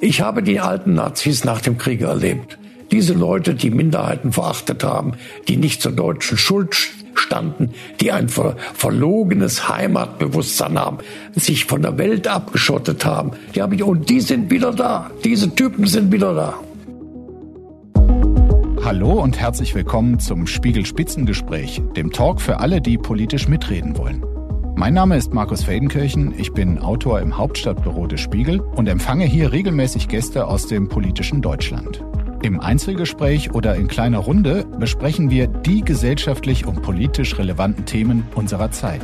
Ich habe die alten Nazis nach dem Krieg erlebt. Diese Leute, die Minderheiten verachtet haben, die nicht zur deutschen Schuld standen, die ein ver verlogenes Heimatbewusstsein haben, sich von der Welt abgeschottet haben, die habe und die sind wieder da. Diese Typen sind wieder da. Hallo und herzlich willkommen zum Spiegel Spitzengespräch, dem Talk für alle, die politisch mitreden wollen. Mein Name ist Markus Feldenkirchen, ich bin Autor im Hauptstadtbüro des Spiegel und empfange hier regelmäßig Gäste aus dem politischen Deutschland. Im Einzelgespräch oder in kleiner Runde besprechen wir die gesellschaftlich und politisch relevanten Themen unserer Zeit.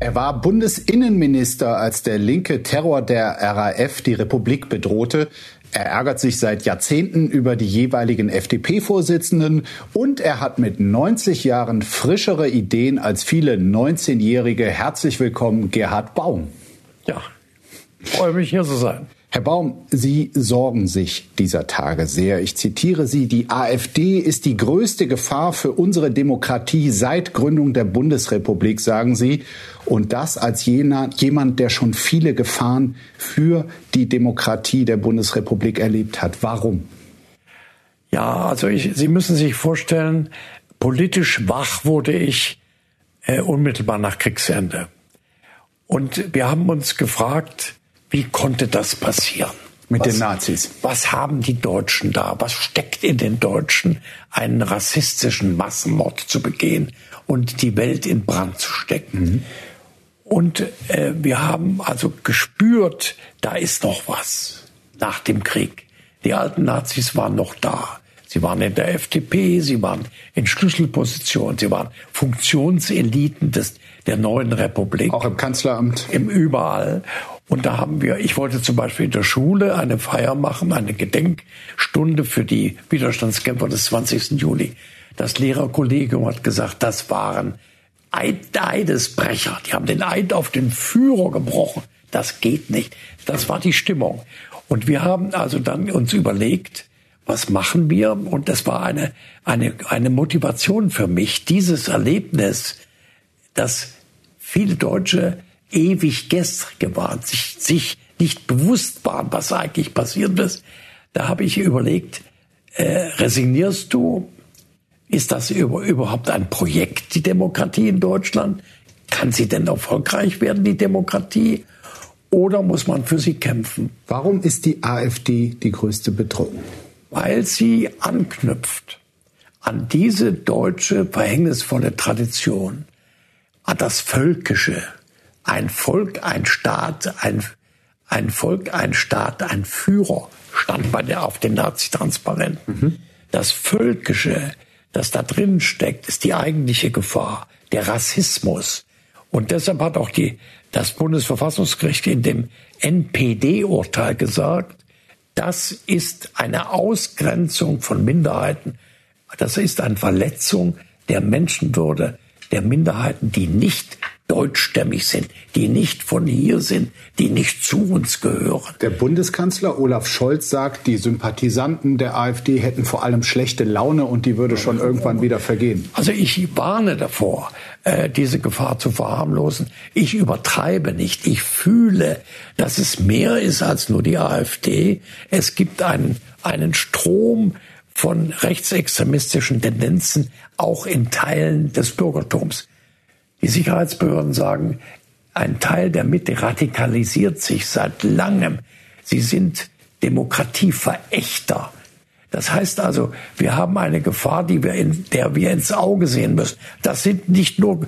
Er war Bundesinnenminister, als der linke Terror der RAF die Republik bedrohte. Er ärgert sich seit Jahrzehnten über die jeweiligen FDP-Vorsitzenden und er hat mit 90 Jahren frischere Ideen als viele 19-Jährige. Herzlich willkommen, Gerhard Baum. Ja, freue mich hier zu sein. Herr Baum, Sie sorgen sich dieser Tage sehr. Ich zitiere Sie, die AfD ist die größte Gefahr für unsere Demokratie seit Gründung der Bundesrepublik, sagen Sie. Und das als jener, jemand, der schon viele Gefahren für die Demokratie der Bundesrepublik erlebt hat. Warum? Ja, also ich, Sie müssen sich vorstellen, politisch wach wurde ich äh, unmittelbar nach Kriegsende. Und wir haben uns gefragt, wie konnte das passieren? Mit was, den Nazis. Was haben die Deutschen da? Was steckt in den Deutschen, einen rassistischen Massenmord zu begehen und die Welt in Brand zu stecken? Mhm. Und äh, wir haben also gespürt, da ist noch was nach dem Krieg. Die alten Nazis waren noch da. Sie waren in der FDP, sie waren in Schlüsselpositionen, sie waren Funktionseliten des, der neuen Republik. Auch im Kanzleramt. Im überall. Und da haben wir, ich wollte zum Beispiel in der Schule eine Feier machen, eine Gedenkstunde für die Widerstandskämpfer des 20. Juli. Das Lehrerkollegium hat gesagt, das waren Eidesbrecher. Die haben den Eid auf den Führer gebrochen. Das geht nicht. Das war die Stimmung. Und wir haben also dann uns überlegt, was machen wir? Und das war eine, eine, eine Motivation für mich, dieses Erlebnis, dass viele Deutsche ewig gestrige waren, sich, sich nicht bewusst waren, was eigentlich passiert ist. Da habe ich überlegt, äh, resignierst du? Ist das über, überhaupt ein Projekt, die Demokratie in Deutschland? Kann sie denn erfolgreich werden, die Demokratie? Oder muss man für sie kämpfen? Warum ist die AfD die größte Bedrohung? Weil sie anknüpft an diese deutsche verhängnisvolle Tradition, an das Völkische, ein Volk, ein Staat, ein, ein Volk, ein Staat, ein Führer stand bei der, auf den Nazi-Transparenten. Mhm. Das Völkische, das da drin steckt, ist die eigentliche Gefahr, der Rassismus. Und deshalb hat auch die, das Bundesverfassungsgericht in dem NPD-Urteil gesagt, das ist eine Ausgrenzung von Minderheiten. Das ist eine Verletzung der Menschenwürde der Minderheiten, die nicht deutschstämmig sind, die nicht von hier sind, die nicht zu uns gehören. Der Bundeskanzler Olaf Scholz sagt, die Sympathisanten der AfD hätten vor allem schlechte Laune und die würde schon irgendwann wieder vergehen. Also ich warne davor, äh, diese Gefahr zu verharmlosen. Ich übertreibe nicht. Ich fühle, dass es mehr ist als nur die AfD. Es gibt einen, einen Strom von rechtsextremistischen Tendenzen auch in Teilen des Bürgertums. Die Sicherheitsbehörden sagen, ein Teil der Mitte radikalisiert sich seit langem. Sie sind Demokratieverächter. Das heißt also, wir haben eine Gefahr, die wir in, der wir ins Auge sehen müssen. Das sind nicht nur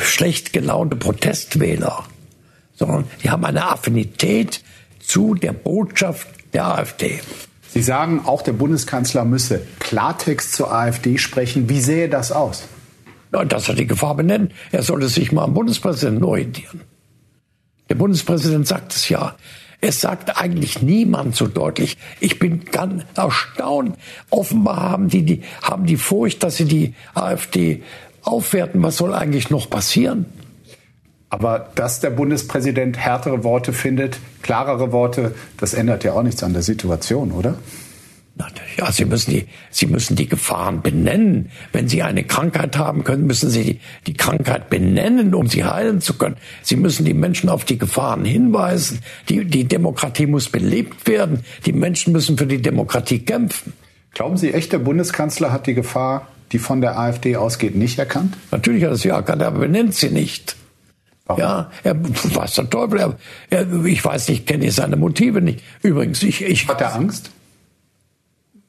schlecht gelaunte Protestwähler, sondern die haben eine Affinität zu der Botschaft der AfD. Sie sagen, auch der Bundeskanzler müsse Klartext zur AfD sprechen. Wie sähe das aus? Dass er die Gefahr benennt. Er sollte sich mal am Bundespräsidenten orientieren. Der Bundespräsident sagt es ja. Es sagt eigentlich niemand so deutlich. Ich bin ganz erstaunt. Offenbar haben die, die, haben die Furcht, dass sie die AfD aufwerten. Was soll eigentlich noch passieren? Aber dass der Bundespräsident härtere Worte findet, klarere Worte, das ändert ja auch nichts an der Situation, oder? Ja, Sie müssen die, Sie müssen die Gefahren benennen. Wenn Sie eine Krankheit haben können, müssen Sie die, die Krankheit benennen, um sie heilen zu können. Sie müssen die Menschen auf die Gefahren hinweisen. Die, die Demokratie muss belebt werden. Die Menschen müssen für die Demokratie kämpfen. Glauben Sie echt, der Bundeskanzler hat die Gefahr, die von der AfD ausgeht, nicht erkannt? Natürlich hat er sie erkannt, aber benennt sie nicht. Warum? Ja, er weiß der Teufel. Er, er, ich weiß nicht, kenne ich seine Motive nicht. Übrigens, ich, ich hat er Angst?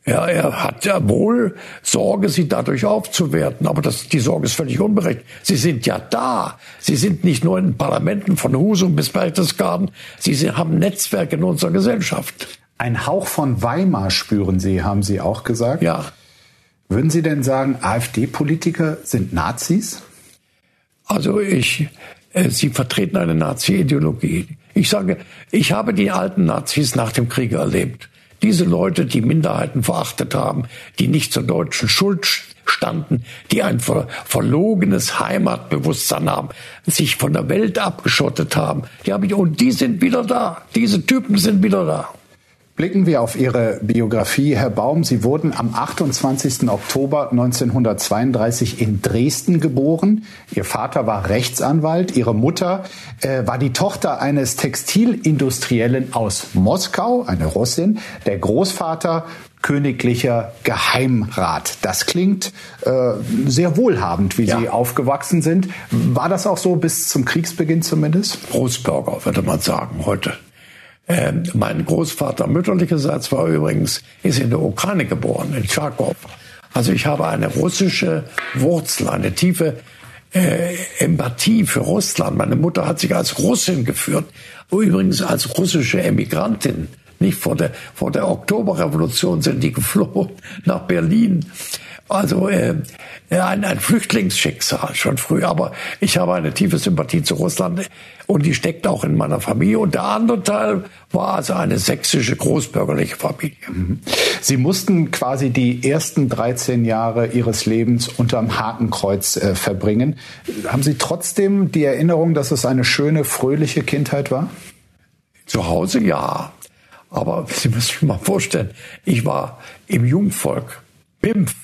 Ja, er hat ja wohl Sorge, sie dadurch aufzuwerten, aber das, die Sorge ist völlig unberechtigt. Sie sind ja da. Sie sind nicht nur in Parlamenten von Husum bis Berchtesgaden. Sie haben Netzwerke in unserer Gesellschaft. Ein Hauch von Weimar spüren Sie, haben Sie auch gesagt. Ja. Würden Sie denn sagen, AfD-Politiker sind Nazis? Also ich, äh, Sie vertreten eine Nazi-Ideologie. Ich sage, ich habe die alten Nazis nach dem Krieg erlebt. Diese Leute, die Minderheiten verachtet haben, die nicht zur deutschen Schuld standen, die ein ver verlogenes Heimatbewusstsein haben, sich von der Welt abgeschottet haben, die habe ich, und die sind wieder da. Diese Typen sind wieder da. Blicken wir auf Ihre Biografie, Herr Baum. Sie wurden am 28. Oktober 1932 in Dresden geboren. Ihr Vater war Rechtsanwalt. Ihre Mutter äh, war die Tochter eines Textilindustriellen aus Moskau, eine Russin. Der Großvater königlicher Geheimrat. Das klingt äh, sehr wohlhabend, wie ja. Sie aufgewachsen sind. War das auch so bis zum Kriegsbeginn zumindest? Großbürger, würde man sagen, heute. Ähm, mein Großvater mütterlicherseits war übrigens, ist in der Ukraine geboren, in Charkow. Also ich habe eine russische Wurzel, eine tiefe äh, Empathie für Russland. Meine Mutter hat sich als Russin geführt, übrigens als russische Emigrantin. Nicht vor der, vor der Oktoberrevolution sind die geflohen nach Berlin. Also äh, ein, ein Flüchtlingsschicksal schon früh. Aber ich habe eine tiefe Sympathie zu Russland und die steckt auch in meiner Familie. Und der andere Teil war also eine sächsische großbürgerliche Familie. Mhm. Sie mussten quasi die ersten 13 Jahre Ihres Lebens unterm Hakenkreuz äh, verbringen. Haben Sie trotzdem die Erinnerung, dass es eine schöne, fröhliche Kindheit war? Zu Hause ja. Aber Sie müssen sich mal vorstellen, ich war im Jungvolk, BIMF,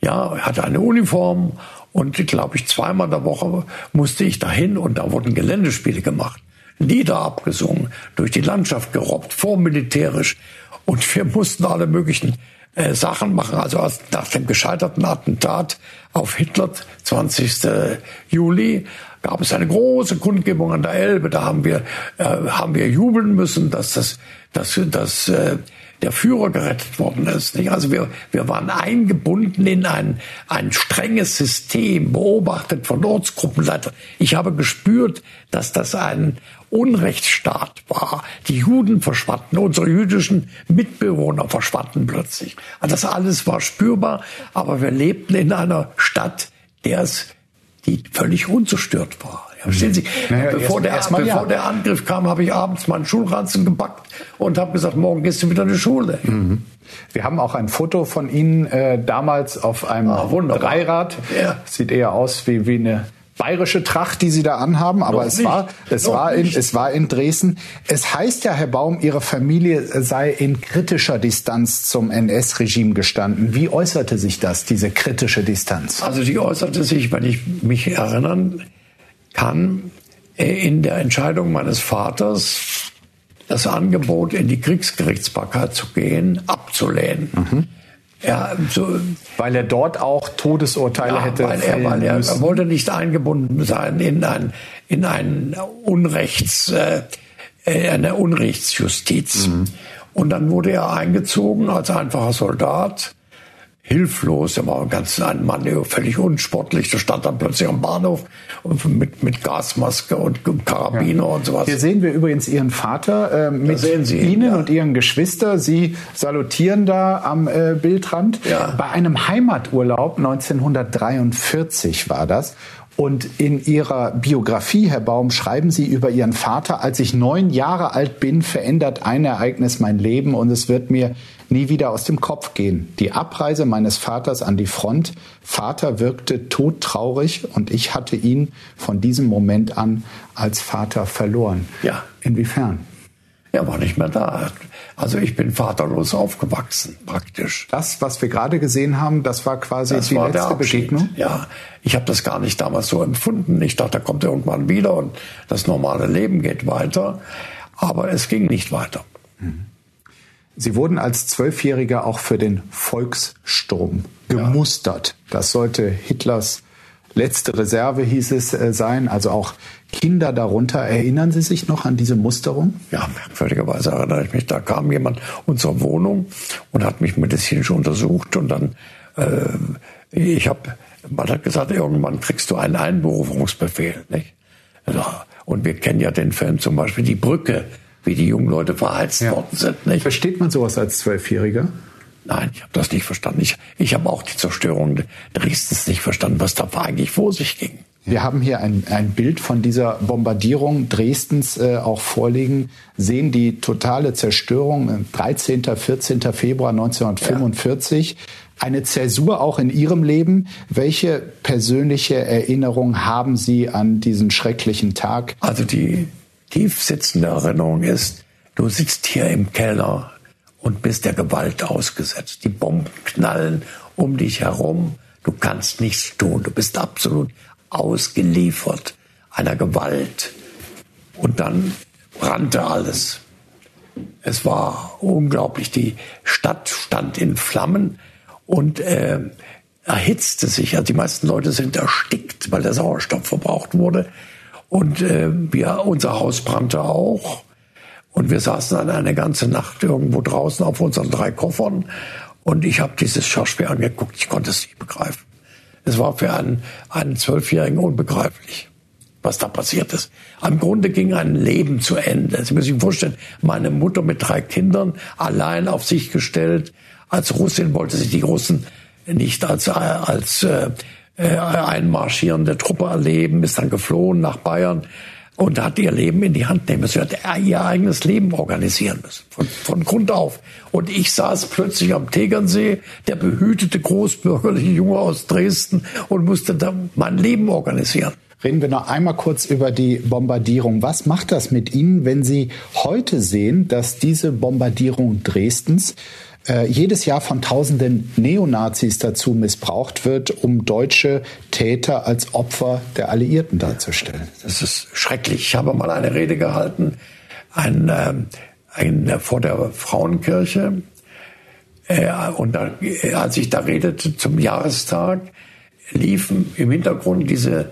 ja, hatte eine Uniform und glaube ich zweimal in der Woche musste ich dahin und da wurden Geländespiele gemacht. Lieder abgesungen, durch die Landschaft gerobbt, vormilitärisch und wir mussten alle möglichen äh, Sachen machen. Also als, nach dem gescheiterten Attentat auf Hitler, 20. Juli, gab es eine große Kundgebung an der Elbe. Da haben wir, äh, haben wir jubeln müssen, dass das, dass, dass äh, der Führer gerettet worden ist. Nicht? Also wir, wir waren eingebunden in ein, ein strenges System, beobachtet von Ortsgruppenleitern. Ich habe gespürt, dass das ein Unrechtsstaat war. Die Juden verschwanden, unsere jüdischen Mitbewohner verschwanden plötzlich. Also das alles war spürbar, aber wir lebten in einer Stadt, der es, die völlig unzerstört war. Verstehen Sie? Naja, bevor, erst, der, bevor ja. der Angriff kam, habe ich abends meinen Schulranzen gepackt und habe gesagt, morgen gehst du wieder in die Schule. Mhm. Wir haben auch ein Foto von Ihnen äh, damals auf einem ah, Dreirad. Ja. Sieht eher aus wie, wie eine bayerische Tracht, die Sie da anhaben, aber es war, es war in, es war in Dresden. Es heißt ja, Herr Baum, Ihre Familie sei in kritischer Distanz zum NS-Regime gestanden. Wie äußerte sich das, diese kritische Distanz? Also die äußerte sich, wenn ich mich erinnern kann in der Entscheidung meines Vaters das Angebot, in die Kriegsgerichtsbarkeit zu gehen, abzulehnen. Mhm. Ja, so, weil er dort auch Todesurteile ja, hätte weil er, weil er, er, wollte nicht eingebunden sein in ein in ein Unrechts äh, eine Unrechtsjustiz. Mhm. Und dann wurde er eingezogen als einfacher Soldat hilflos. Er war ganz ein Mann, völlig unsportlich. Der stand dann plötzlich am Bahnhof mit, mit Gasmaske und Karabiner ja. und sowas. Hier sehen wir übrigens Ihren Vater äh, mit Ihnen ja. und Ihren Geschwister. Sie salutieren da am äh, Bildrand. Ja. Bei einem Heimaturlaub 1943 war das. Und in Ihrer Biografie, Herr Baum, schreiben Sie über Ihren Vater, als ich neun Jahre alt bin, verändert ein Ereignis mein Leben und es wird mir nie wieder aus dem Kopf gehen. Die Abreise meines Vaters an die Front. Vater wirkte todtraurig und ich hatte ihn von diesem Moment an als Vater verloren. Ja. Inwiefern? Er war nicht mehr da. Also ich bin vaterlos aufgewachsen, praktisch. Das, was wir gerade gesehen haben, das war quasi das die war letzte Begegnung? Ja, ich habe das gar nicht damals so empfunden. Ich dachte, er kommt irgendwann wieder und das normale Leben geht weiter. Aber es ging nicht weiter. Mhm. Sie wurden als Zwölfjähriger auch für den Volkssturm gemustert. Das sollte Hitlers letzte Reserve, hieß es äh, sein. Also auch Kinder darunter. Erinnern Sie sich noch an diese Musterung? Ja, merkwürdigerweise erinnere ich mich. Da kam jemand unserer Wohnung und hat mich medizinisch untersucht und dann, äh, ich habe, man hat gesagt, irgendwann kriegst du einen Einberufungsbefehl, nicht? Und wir kennen ja den Film zum Beispiel Die Brücke, wie die jungen Leute verheizt ja. worden sind, nicht? Versteht man sowas als Zwölfjähriger? Nein, ich habe das nicht verstanden. Ich, ich habe auch die Zerstörung Dresdens nicht verstanden, was da eigentlich vor sich ging. Wir haben hier ein, ein Bild von dieser Bombardierung Dresdens äh, auch vorliegen, sehen die totale Zerstörung 13. 14. Februar 1945. Ja. Eine Zäsur auch in Ihrem Leben. Welche persönliche Erinnerung haben Sie an diesen schrecklichen Tag? Also die tief sitzende Erinnerung ist, du sitzt hier im Keller und bist der Gewalt ausgesetzt. Die Bomben knallen um dich herum. Du kannst nichts tun. Du bist absolut ausgeliefert einer Gewalt. Und dann brannte alles. Es war unglaublich. Die Stadt stand in Flammen und äh, erhitzte sich. Also die meisten Leute sind erstickt, weil der Sauerstoff verbraucht wurde. Und äh, wir, unser Haus brannte auch. Und wir saßen dann eine ganze Nacht irgendwo draußen auf unseren drei Koffern. Und ich habe dieses Schauspiel angeguckt. Ich konnte es nicht begreifen. Es war für einen, einen Zwölfjährigen unbegreiflich, was da passiert ist. Im Grunde ging ein Leben zu Ende. Sie müssen sich vorstellen, meine Mutter mit drei Kindern, allein auf sich gestellt. Als Russin wollte sie die Russen nicht als, als äh, äh, einmarschierende Truppe erleben, ist dann geflohen nach Bayern und hat ihr Leben in die Hand nehmen müssen. Sie hat ihr eigenes Leben organisieren müssen, von, von Grund auf. Und ich saß plötzlich am Tegernsee, der behütete großbürgerliche Junge aus Dresden und musste da mein Leben organisieren. Reden wir noch einmal kurz über die Bombardierung. Was macht das mit Ihnen, wenn Sie heute sehen, dass diese Bombardierung Dresdens äh, jedes Jahr von tausenden Neonazis dazu missbraucht wird, um deutsche Täter als Opfer der Alliierten darzustellen. Das ist schrecklich. Ich habe mal eine Rede gehalten ein, äh, ein, vor der Frauenkirche. Äh, und da, als ich da redete zum Jahrestag, liefen im Hintergrund diese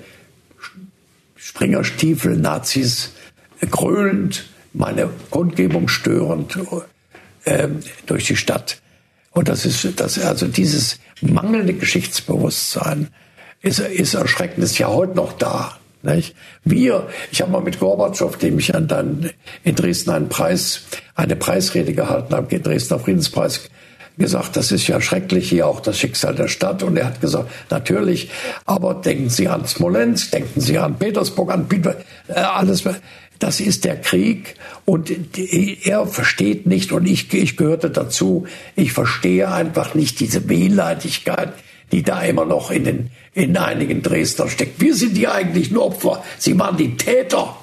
Springerstiefel Nazis grölend, meine Kundgebung störend ähm, durch die Stadt. Und das ist, das, also dieses mangelnde Geschichtsbewusstsein ist, ist erschreckend, ist ja heute noch da. Nicht? Wir, ich habe mal mit Gorbatschow, dem ich dann in Dresden einen Preis, eine Preisrede gehalten habe, den Dresdner Friedenspreis, gesagt, das ist ja schrecklich hier auch das Schicksal der Stadt. Und er hat gesagt, natürlich, aber denken Sie an Smolensk, denken Sie an Petersburg, an Peter, äh, alles das ist der Krieg und er versteht nicht und ich, ich gehörte dazu, ich verstehe einfach nicht diese Wehleidigkeit, die da immer noch in, den, in einigen Dresdner steckt. Wir sind die eigentlichen Opfer, sie waren die Täter.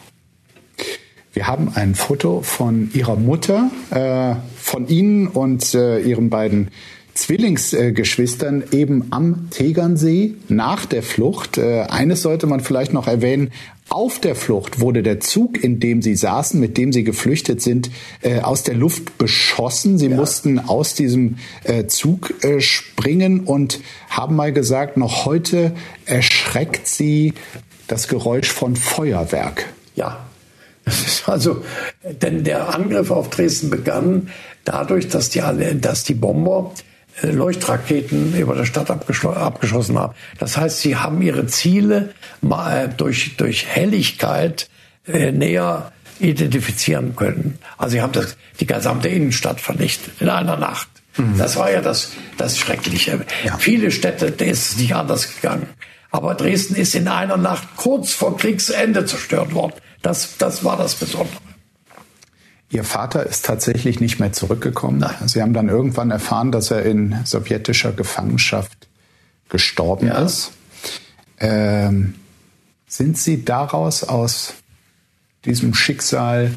Wir haben ein Foto von Ihrer Mutter, äh, von Ihnen und äh, Ihren beiden Zwillingsgeschwistern eben am Tegernsee nach der Flucht. Äh, eines sollte man vielleicht noch erwähnen. Auf der Flucht wurde der Zug, in dem sie saßen, mit dem sie geflüchtet sind, äh, aus der Luft beschossen. Sie ja. mussten aus diesem äh, Zug springen und haben mal gesagt, noch heute erschreckt sie das Geräusch von Feuerwerk. Ja, also, denn der Angriff auf Dresden begann dadurch, dass die, dass die Bomber äh, Leuchtraketen über der Stadt abgeschossen haben. Das heißt, sie haben ihre Ziele mal durch, durch Helligkeit äh, näher identifizieren können. Also sie haben das, die gesamte Innenstadt vernichtet in einer Nacht. Mhm. Das war ja das, das Schreckliche. Ja. Viele Städte, da ist es nicht anders gegangen. Aber Dresden ist in einer Nacht kurz vor Kriegsende zerstört worden. Das, das war das Besondere. Ihr Vater ist tatsächlich nicht mehr zurückgekommen. Nein. Sie haben dann irgendwann erfahren, dass er in sowjetischer Gefangenschaft gestorben ja. ist. Ähm, sind Sie daraus aus diesem Schicksal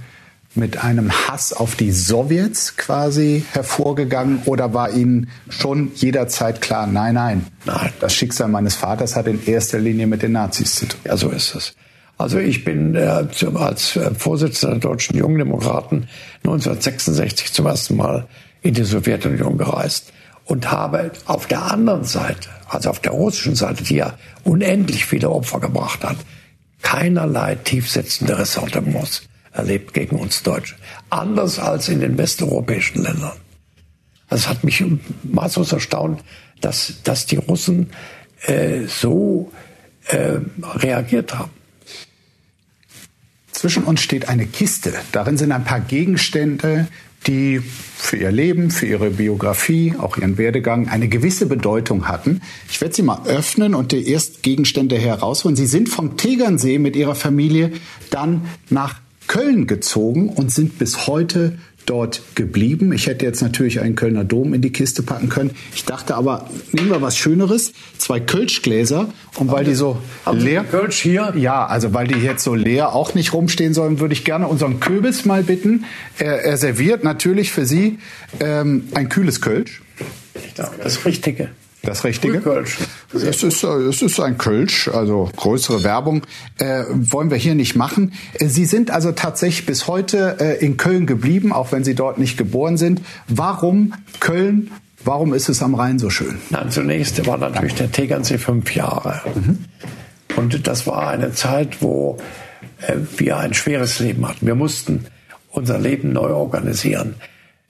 mit einem Hass auf die Sowjets quasi hervorgegangen oder war Ihnen schon jederzeit klar, nein, nein, nein. das Schicksal meines Vaters hat in erster Linie mit den Nazis zu tun? Ja, so ist es. Also ich bin äh, als äh, Vorsitzender der Deutschen Jungdemokraten 1966 zum ersten Mal in die Sowjetunion gereist und habe auf der anderen Seite, also auf der russischen Seite, die ja unendlich viele Opfer gebracht hat, keinerlei tiefsetzende Ressentiments erlebt gegen uns Deutsche. Anders als in den westeuropäischen Ländern. Es hat mich maßlos erstaunt, dass, dass die Russen äh, so äh, reagiert haben. Zwischen uns steht eine Kiste. Darin sind ein paar Gegenstände, die für ihr Leben, für ihre Biografie, auch ihren Werdegang eine gewisse Bedeutung hatten. Ich werde sie mal öffnen und die ersten Gegenstände herausholen. Sie sind vom Tegernsee mit ihrer Familie dann nach Köln gezogen und sind bis heute dort geblieben. Ich hätte jetzt natürlich einen Kölner Dom in die Kiste packen können. Ich dachte aber, nehmen wir was Schöneres, zwei Kölschgläser und weil die so leer Kölsch hier? Ja, also weil die jetzt so leer auch nicht rumstehen sollen, würde ich gerne unseren Köbis mal bitten. Er, er serviert natürlich für Sie ähm, ein kühles Kölsch. Das Richtige. Das Richtige? Kölsch. Es ist, es ist ein Kölsch, also größere Werbung äh, wollen wir hier nicht machen. Äh, Sie sind also tatsächlich bis heute äh, in Köln geblieben, auch wenn Sie dort nicht geboren sind. Warum Köln? Warum ist es am Rhein so schön? Nein, zunächst war natürlich der Tegernsee fünf Jahre. Mhm. Und das war eine Zeit, wo äh, wir ein schweres Leben hatten. Wir mussten unser Leben neu organisieren.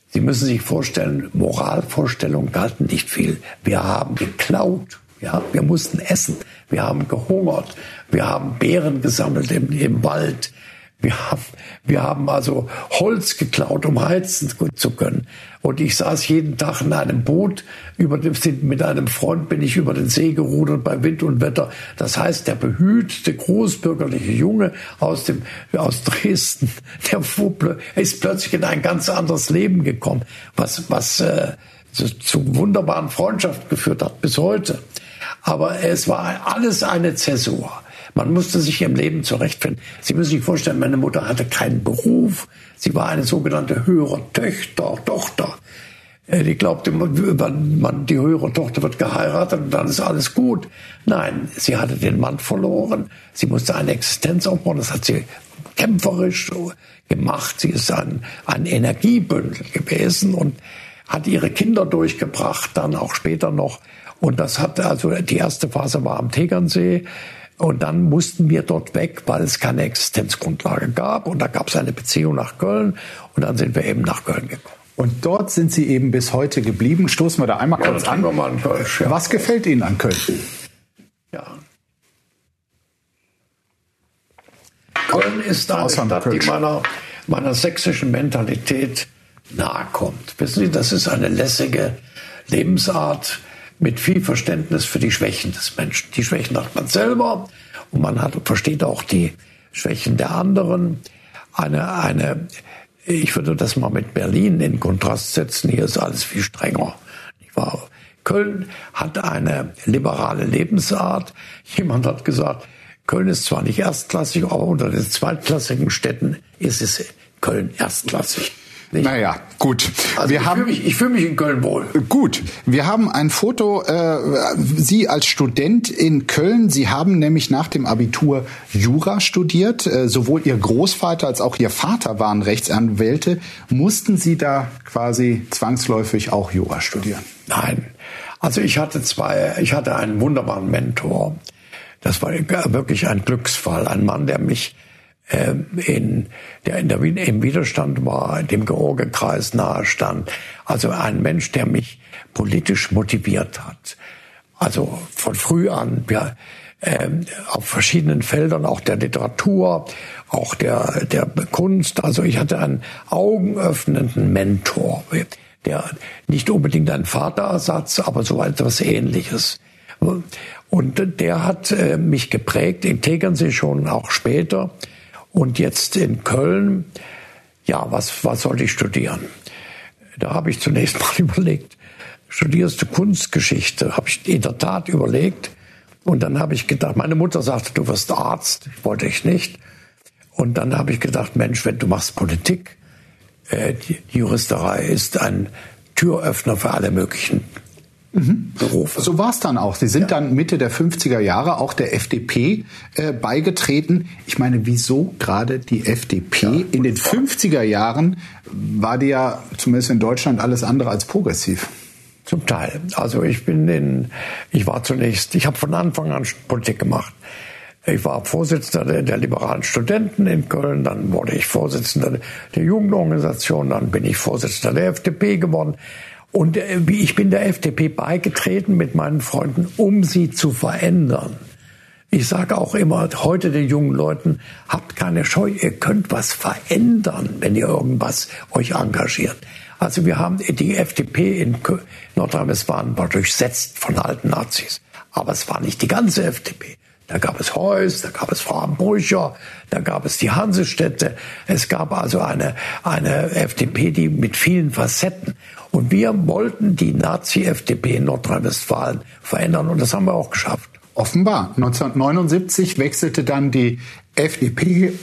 Sie müssen sich vorstellen, Moralvorstellungen galten nicht viel. Wir haben geklaut. Ja, wir mussten essen. Wir haben gehungert. Wir haben Beeren gesammelt im, im Wald. Wir haben, wir haben also Holz geklaut, um heizen zu können. Und ich saß jeden Tag in einem Boot, über dem, mit einem Freund bin ich über den See gerudert bei Wind und Wetter. Das heißt, der behütete, großbürgerliche Junge aus dem, aus Dresden, der ist plötzlich in ein ganz anderes Leben gekommen, was, was, äh, zu, zu wunderbaren Freundschaften geführt hat, bis heute. Aber es war alles eine Zäsur. Man musste sich im Leben zurechtfinden. Sie müssen sich vorstellen, meine Mutter hatte keinen Beruf. Sie war eine sogenannte höhere Töchter, Tochter. Äh, die glaubte, man, man, die höhere Tochter wird geheiratet und dann ist alles gut. Nein, sie hatte den Mann verloren. Sie musste eine Existenz aufbauen. Das hat sie kämpferisch gemacht. Sie ist ein, ein Energiebündel gewesen und hat ihre Kinder durchgebracht, dann auch später noch. Und das hat also die erste Phase war am Tegernsee. Und dann mussten wir dort weg, weil es keine Existenzgrundlage gab. Und da gab es eine Beziehung nach Köln. Und dann sind wir eben nach Köln gekommen. Und dort sind Sie eben bis heute geblieben. Stoßen wir da einmal ja, kurz an. Wir mal an Kölsch, ja. Was gefällt Ihnen an Köln? Ja. Köln ist eine Außer Stadt, die meiner, meiner sächsischen Mentalität nahe kommt. Wissen Sie, das ist eine lässige Lebensart mit viel Verständnis für die Schwächen des Menschen. Die Schwächen hat man selber und man hat, versteht auch die Schwächen der anderen. Eine, eine, ich würde das mal mit Berlin in Kontrast setzen. Hier ist alles viel strenger. Köln hat eine liberale Lebensart. Jemand hat gesagt, Köln ist zwar nicht erstklassig, aber unter den zweitklassigen Städten ist es Köln erstklassig. Nicht? Naja, gut. Also wir ich fühle mich, fühl mich in Köln wohl. Gut. Wir haben ein Foto, äh, Sie als Student in Köln, Sie haben nämlich nach dem Abitur Jura studiert. Äh, sowohl Ihr Großvater als auch Ihr Vater waren Rechtsanwälte. Mussten Sie da quasi zwangsläufig auch Jura studieren? Nein. Also ich hatte zwei, ich hatte einen wunderbaren Mentor. Das war wirklich ein Glücksfall. Ein Mann, der mich in, der in der, im Widerstand war, dem Georgekreis nahe stand. Also ein Mensch, der mich politisch motiviert hat. Also von früh an, ja, ähm, auf verschiedenen Feldern, auch der Literatur, auch der, der Kunst. Also ich hatte einen augenöffnenden Mentor, der nicht unbedingt ein Vaterersatz, aber so etwas Ähnliches. Und der hat äh, mich geprägt, in Tegernsee schon auch später. Und jetzt in Köln, ja, was, was soll ich studieren? Da habe ich zunächst mal überlegt, studierst du Kunstgeschichte? Habe ich in der Tat überlegt. Und dann habe ich gedacht, meine Mutter sagte, du wirst Arzt. Wollte ich nicht. Und dann habe ich gedacht, Mensch, wenn du machst Politik, äh, die Juristerei ist ein Türöffner für alle möglichen Mhm. Berufe. So war es dann auch. Sie sind ja. dann Mitte der 50er Jahre auch der FDP äh, beigetreten. Ich meine, wieso gerade die FDP? Ja, in den 50er Jahren war die ja zumindest in Deutschland alles andere als progressiv. Zum Teil. Also ich bin in, ich war zunächst, ich habe von Anfang an Politik gemacht. Ich war Vorsitzender der, der, liberalen Studenten in Köln, dann wurde ich Vorsitzender der Jugendorganisation, dann bin ich Vorsitzender der FDP geworden. Und äh, ich bin der FDP beigetreten mit meinen Freunden, um sie zu verändern. Ich sage auch immer heute den jungen Leuten, habt keine Scheu, ihr könnt was verändern, wenn ihr irgendwas euch engagiert. Also wir haben die FDP in Nordrhein-Westfalen war durchsetzt von alten Nazis. Aber es war nicht die ganze FDP. Da gab es Heuss, da gab es Frau Ambrücher, da gab es die Hansestädte. Es gab also eine, eine FDP, die mit vielen Facetten. Und wir wollten die Nazi-FDP in Nordrhein-Westfalen verändern und das haben wir auch geschafft. Offenbar. 1979 wechselte dann die FDP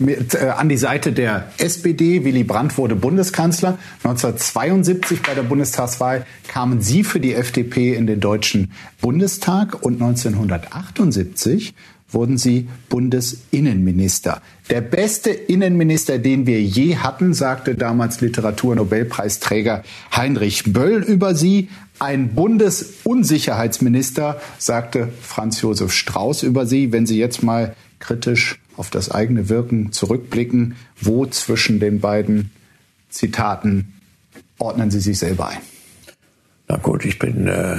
mit, äh, an die Seite der SPD. Willy Brandt wurde Bundeskanzler. 1972 bei der Bundestagswahl kamen Sie für die FDP in den Deutschen Bundestag und 1978 wurden Sie Bundesinnenminister. Der beste Innenminister, den wir je hatten, sagte damals Literaturnobelpreisträger Heinrich Böll über Sie. Ein Bundesunsicherheitsminister, sagte Franz Josef Strauß über Sie. Wenn Sie jetzt mal kritisch auf das eigene Wirken zurückblicken, wo zwischen den beiden Zitaten ordnen Sie sich selber ein? Na gut, ich bin äh,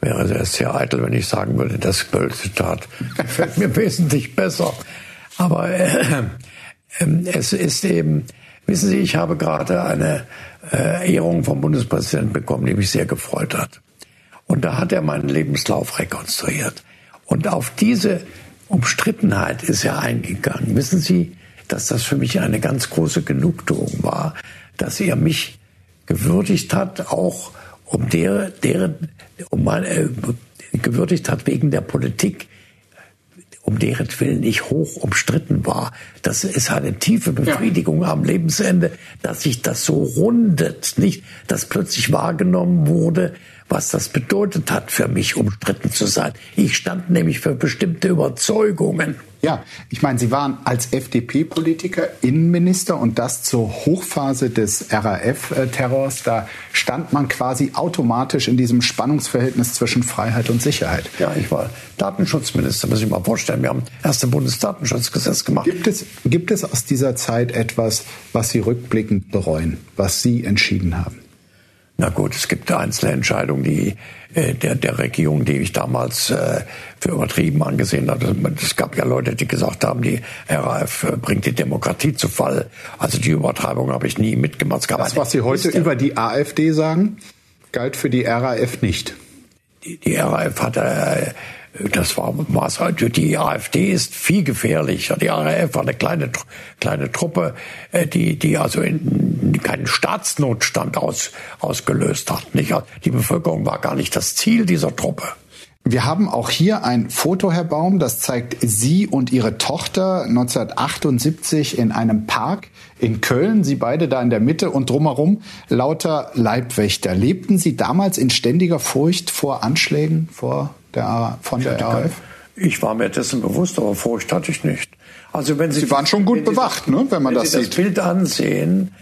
wäre sehr, eitel, wenn ich sagen würde, das Böll-Zitat gefällt mir wesentlich besser. Aber äh, äh, es ist eben, wissen Sie, ich habe gerade eine äh, Ehrung vom Bundespräsidenten bekommen, die mich sehr gefreut hat. Und da hat er meinen Lebenslauf rekonstruiert. Und auf diese Umstrittenheit ist er eingegangen. Wissen Sie, dass das für mich eine ganz große Genugtuung war, dass er mich gewürdigt hat, auch um der, deren, um meine, äh, gewürdigt hat wegen der Politik, um deren Willen ich hoch umstritten war. Das ist eine tiefe Befriedigung ja. am Lebensende, dass sich das so rundet, nicht, dass plötzlich wahrgenommen wurde, was das bedeutet hat für mich, umstritten zu sein. Ich stand nämlich für bestimmte Überzeugungen. Ja, ich meine, Sie waren als FDP-Politiker Innenminister und das zur Hochphase des RAF-Terrors. Da stand man quasi automatisch in diesem Spannungsverhältnis zwischen Freiheit und Sicherheit. Ja, ich war Datenschutzminister, muss ich mal vorstellen. Wir haben das erste Bundesdatenschutzgesetz gemacht. Gibt es, gibt es aus dieser Zeit etwas, was Sie rückblickend bereuen, was Sie entschieden haben? Na gut, es gibt einzelne Entscheidungen, die der, der Regierung, die ich damals äh, für übertrieben angesehen habe. Es gab ja Leute, die gesagt haben, die RAF äh, bringt die Demokratie zu Fall. Also die Übertreibung habe ich nie mitgemacht. Das, was Sie heute Liste. über die AfD sagen, galt für die RAF nicht. Die, die RAF hatte äh, das war was halt, die AfD ist viel gefährlicher. Die RAF war eine kleine kleine Truppe, äh, die die also in, keinen Staatsnotstand aus, ausgelöst hat. Nicht? Die Bevölkerung war gar nicht das Ziel dieser Truppe. Wir haben auch hier ein Foto, Herr Baum, das zeigt Sie und Ihre Tochter 1978 in einem Park in Köln. Sie beide da in der Mitte und drumherum lauter Leibwächter. Lebten Sie damals in ständiger Furcht vor Anschlägen vor der, von der RAF? Ich war mir dessen bewusst, aber Furcht hatte ich nicht. Also wenn Sie, Sie waren schon gut bewacht, das, ne, wenn man wenn das Sie sieht. das Bild ansehen,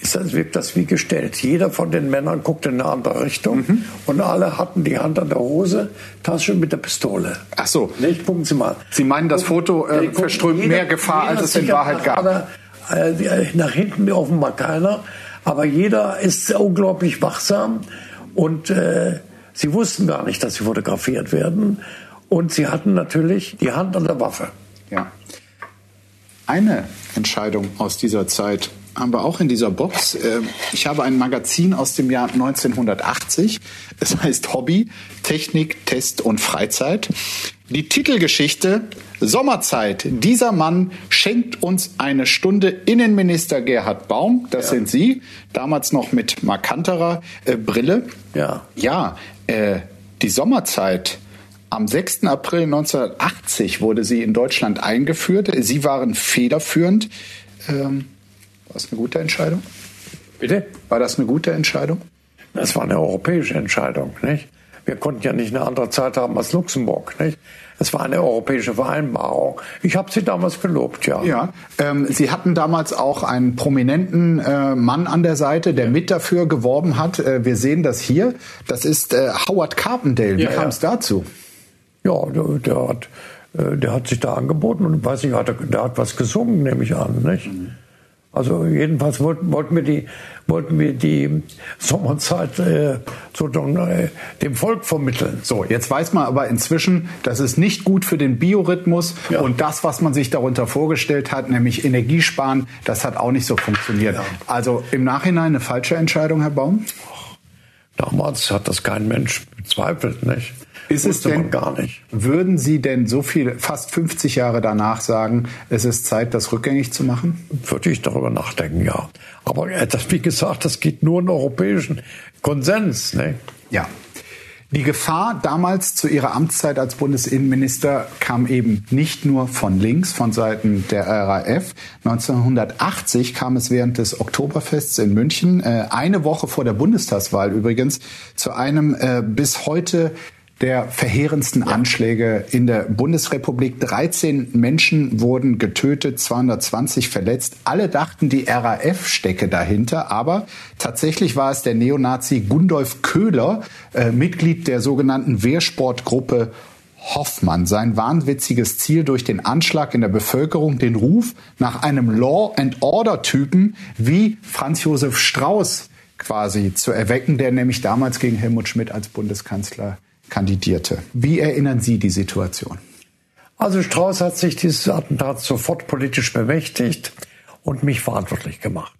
ist das, wirkt das wie gestellt. Jeder von den Männern guckt in eine andere Richtung mhm. und alle hatten die Hand an der Hose, Tasche mit der Pistole. Ach so. Nicht? Gucken Sie mal. Sie meinen, das Foto äh, verströmt jeder, mehr Gefahr, als es in Wahrheit gab? Er, äh, nach hinten offenbar keiner, aber jeder ist unglaublich wachsam und äh, sie wussten gar nicht, dass sie fotografiert werden und sie hatten natürlich die Hand an der Waffe. Ja. Eine Entscheidung aus dieser Zeit haben wir auch in dieser Box. Ähm, ich habe ein Magazin aus dem Jahr 1980. Es heißt Hobby, Technik, Test und Freizeit. Die Titelgeschichte Sommerzeit. Dieser Mann schenkt uns eine Stunde Innenminister Gerhard Baum. Das ja. sind Sie. Damals noch mit markanterer äh, Brille. Ja. Ja, äh, die Sommerzeit. Am 6. April 1980 wurde sie in Deutschland eingeführt. Sie waren federführend. Ähm, das eine gute Entscheidung? Bitte? War das eine gute Entscheidung? Das war eine europäische Entscheidung, nicht? Wir konnten ja nicht eine andere Zeit haben als Luxemburg, nicht? Es war eine europäische Vereinbarung. Ich habe sie damals gelobt, ja. Ja, ähm, Sie hatten damals auch einen prominenten äh, Mann an der Seite, der mit dafür geworben hat. Äh, wir sehen das hier. Das ist äh, Howard Carpendale. Wie ja, kam es ja. dazu? Ja, der, der, hat, äh, der hat sich da angeboten und weiß nicht, hat er, der hat was gesungen, nehme ich an, nicht? Mhm. Also jedenfalls wollten, wollten wir die, wollten wir die Sommerzeit äh, so äh, dem Volk vermitteln. So, jetzt weiß man aber inzwischen, das ist nicht gut für den Biorhythmus ja. und das, was man sich darunter vorgestellt hat, nämlich Energiesparen, das hat auch nicht so funktioniert. Ja. Also im Nachhinein eine falsche Entscheidung, Herr Baum? Damals hat das kein Mensch bezweifelt, nicht? Ist es denn gar nicht? Würden Sie denn so viele, fast 50 Jahre danach sagen, es ist Zeit, das rückgängig zu machen? Würde ich darüber nachdenken, ja. Aber äh, das, wie gesagt, das geht nur in europäischen Konsens. Ne? Ja. Die Gefahr damals zu ihrer Amtszeit als Bundesinnenminister kam eben nicht nur von links, von Seiten der RAF. 1980 kam es während des Oktoberfests in München, äh, eine Woche vor der Bundestagswahl übrigens, zu einem äh, bis heute der verheerendsten Anschläge in der Bundesrepublik. 13 Menschen wurden getötet, 220 verletzt. Alle dachten, die RAF stecke dahinter, aber tatsächlich war es der Neonazi Gundolf Köhler, äh, Mitglied der sogenannten Wehrsportgruppe Hoffmann. Sein wahnwitziges Ziel durch den Anschlag in der Bevölkerung, den Ruf nach einem Law and Order Typen wie Franz Josef Strauß quasi zu erwecken, der nämlich damals gegen Helmut Schmidt als Bundeskanzler kandidierte. Wie erinnern Sie die Situation? Also Strauß hat sich dieses Attentat sofort politisch bemächtigt und mich verantwortlich gemacht.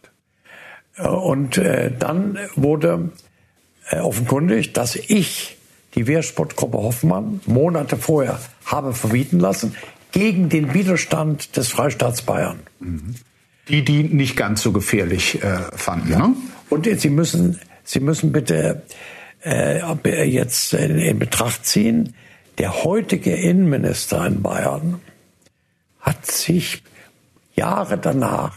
Äh, und äh, dann wurde äh, offenkundig, dass ich die Wehrsportgruppe Hoffmann Monate vorher habe verbieten lassen gegen den Widerstand des Freistaats Bayern. Mhm. Die, die nicht ganz so gefährlich äh, fanden. Ja. Ne? Und Sie müssen, Sie müssen bitte äh, jetzt in, in Betracht ziehen, der heutige Innenminister in Bayern hat sich Jahre danach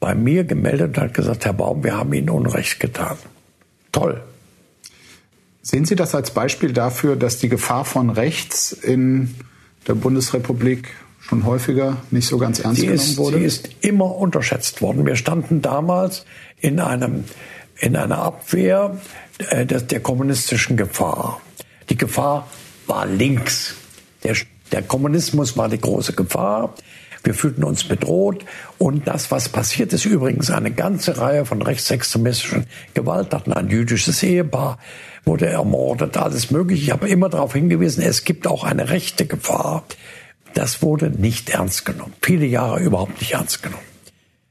bei mir gemeldet und hat gesagt, Herr Baum, wir haben Ihnen Unrecht getan. Toll. Sehen Sie das als Beispiel dafür, dass die Gefahr von rechts in der Bundesrepublik schon häufiger nicht so ganz ernst sie genommen ist, wurde? Sie ist immer unterschätzt worden. Wir standen damals in einem in einer Abwehr äh, der, kommunistischen Gefahr. Die Gefahr war links. Der, der Kommunismus war die große Gefahr. Wir fühlten uns bedroht. Und das, was passiert ist, übrigens eine ganze Reihe von rechtsextremistischen Gewalttaten. Ein jüdisches Ehepaar wurde ermordet, alles Mögliche. Ich habe immer darauf hingewiesen, es gibt auch eine rechte Gefahr. Das wurde nicht ernst genommen. Viele Jahre überhaupt nicht ernst genommen.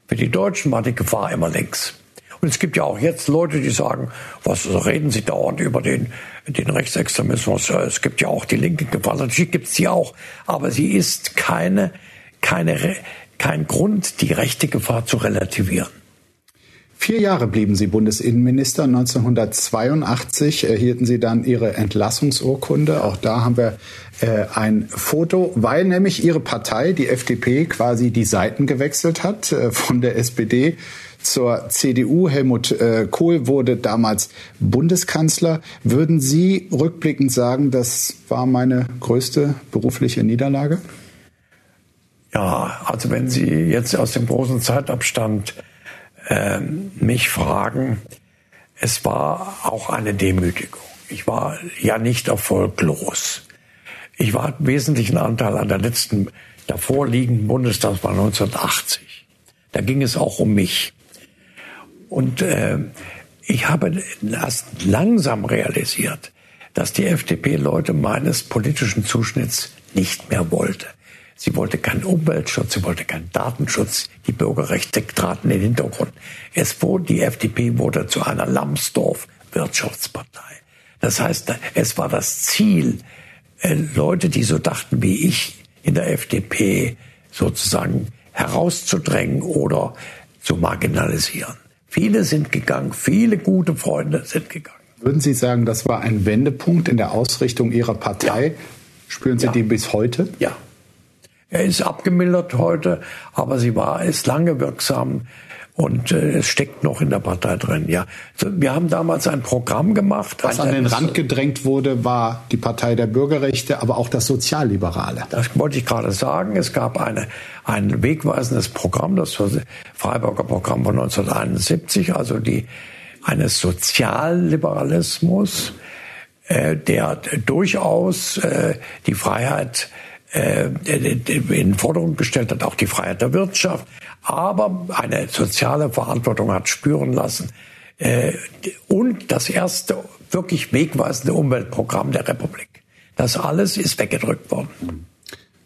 Für die Deutschen war die Gefahr immer links. Und es gibt ja auch jetzt Leute, die sagen, was reden Sie dauernd über den, den Rechtsextremismus? Es gibt ja auch die linke Gefahr. Natürlich gibt es sie auch. Aber sie ist keine, keine, kein Grund, die rechte Gefahr zu relativieren. Vier Jahre blieben Sie Bundesinnenminister. 1982 erhielten Sie dann Ihre Entlassungsurkunde. Auch da haben wir äh, ein Foto, weil nämlich Ihre Partei, die FDP, quasi die Seiten gewechselt hat äh, von der SPD zur CDU. Helmut äh, Kohl wurde damals Bundeskanzler. Würden Sie rückblickend sagen, das war meine größte berufliche Niederlage? Ja, also wenn Sie jetzt aus dem großen Zeitabstand äh, mich fragen, es war auch eine Demütigung. Ich war ja nicht erfolglos. Ich war wesentlichen Anteil an der letzten davor liegenden Bundestagswahl 1980. Da ging es auch um mich. Und äh, ich habe erst langsam realisiert, dass die FDP Leute meines politischen Zuschnitts nicht mehr wollte. Sie wollte keinen Umweltschutz, sie wollte keinen Datenschutz. Die Bürgerrechte traten in den Hintergrund. Es wurde, die FDP wurde zu einer Lambsdorff-Wirtschaftspartei. Das heißt, es war das Ziel, äh, Leute, die so dachten wie ich in der FDP sozusagen herauszudrängen oder zu marginalisieren. Viele sind gegangen, viele gute Freunde sind gegangen. Würden Sie sagen, das war ein Wendepunkt in der Ausrichtung Ihrer Partei? Ja. Spüren Sie ja. die bis heute? Ja. Er ist abgemildert heute, aber sie war, ist lange wirksam Und äh, es steckt noch in der Partei drin, ja. Wir haben damals ein Programm gemacht. Was an den Rand gedrängt wurde, war die Partei der Bürgerrechte, aber auch das Sozialliberale. Das wollte ich gerade sagen. Es gab eine, ein wegweisendes Programm, das Freiburger Programm von 1971, also die, eines Sozialliberalismus, äh, der durchaus äh, die Freiheit äh, in Forderung gestellt hat, auch die Freiheit der Wirtschaft, aber eine soziale Verantwortung hat spüren lassen. Äh, und das erste wirklich wegweisende Umweltprogramm der Republik. Das alles ist weggedrückt worden.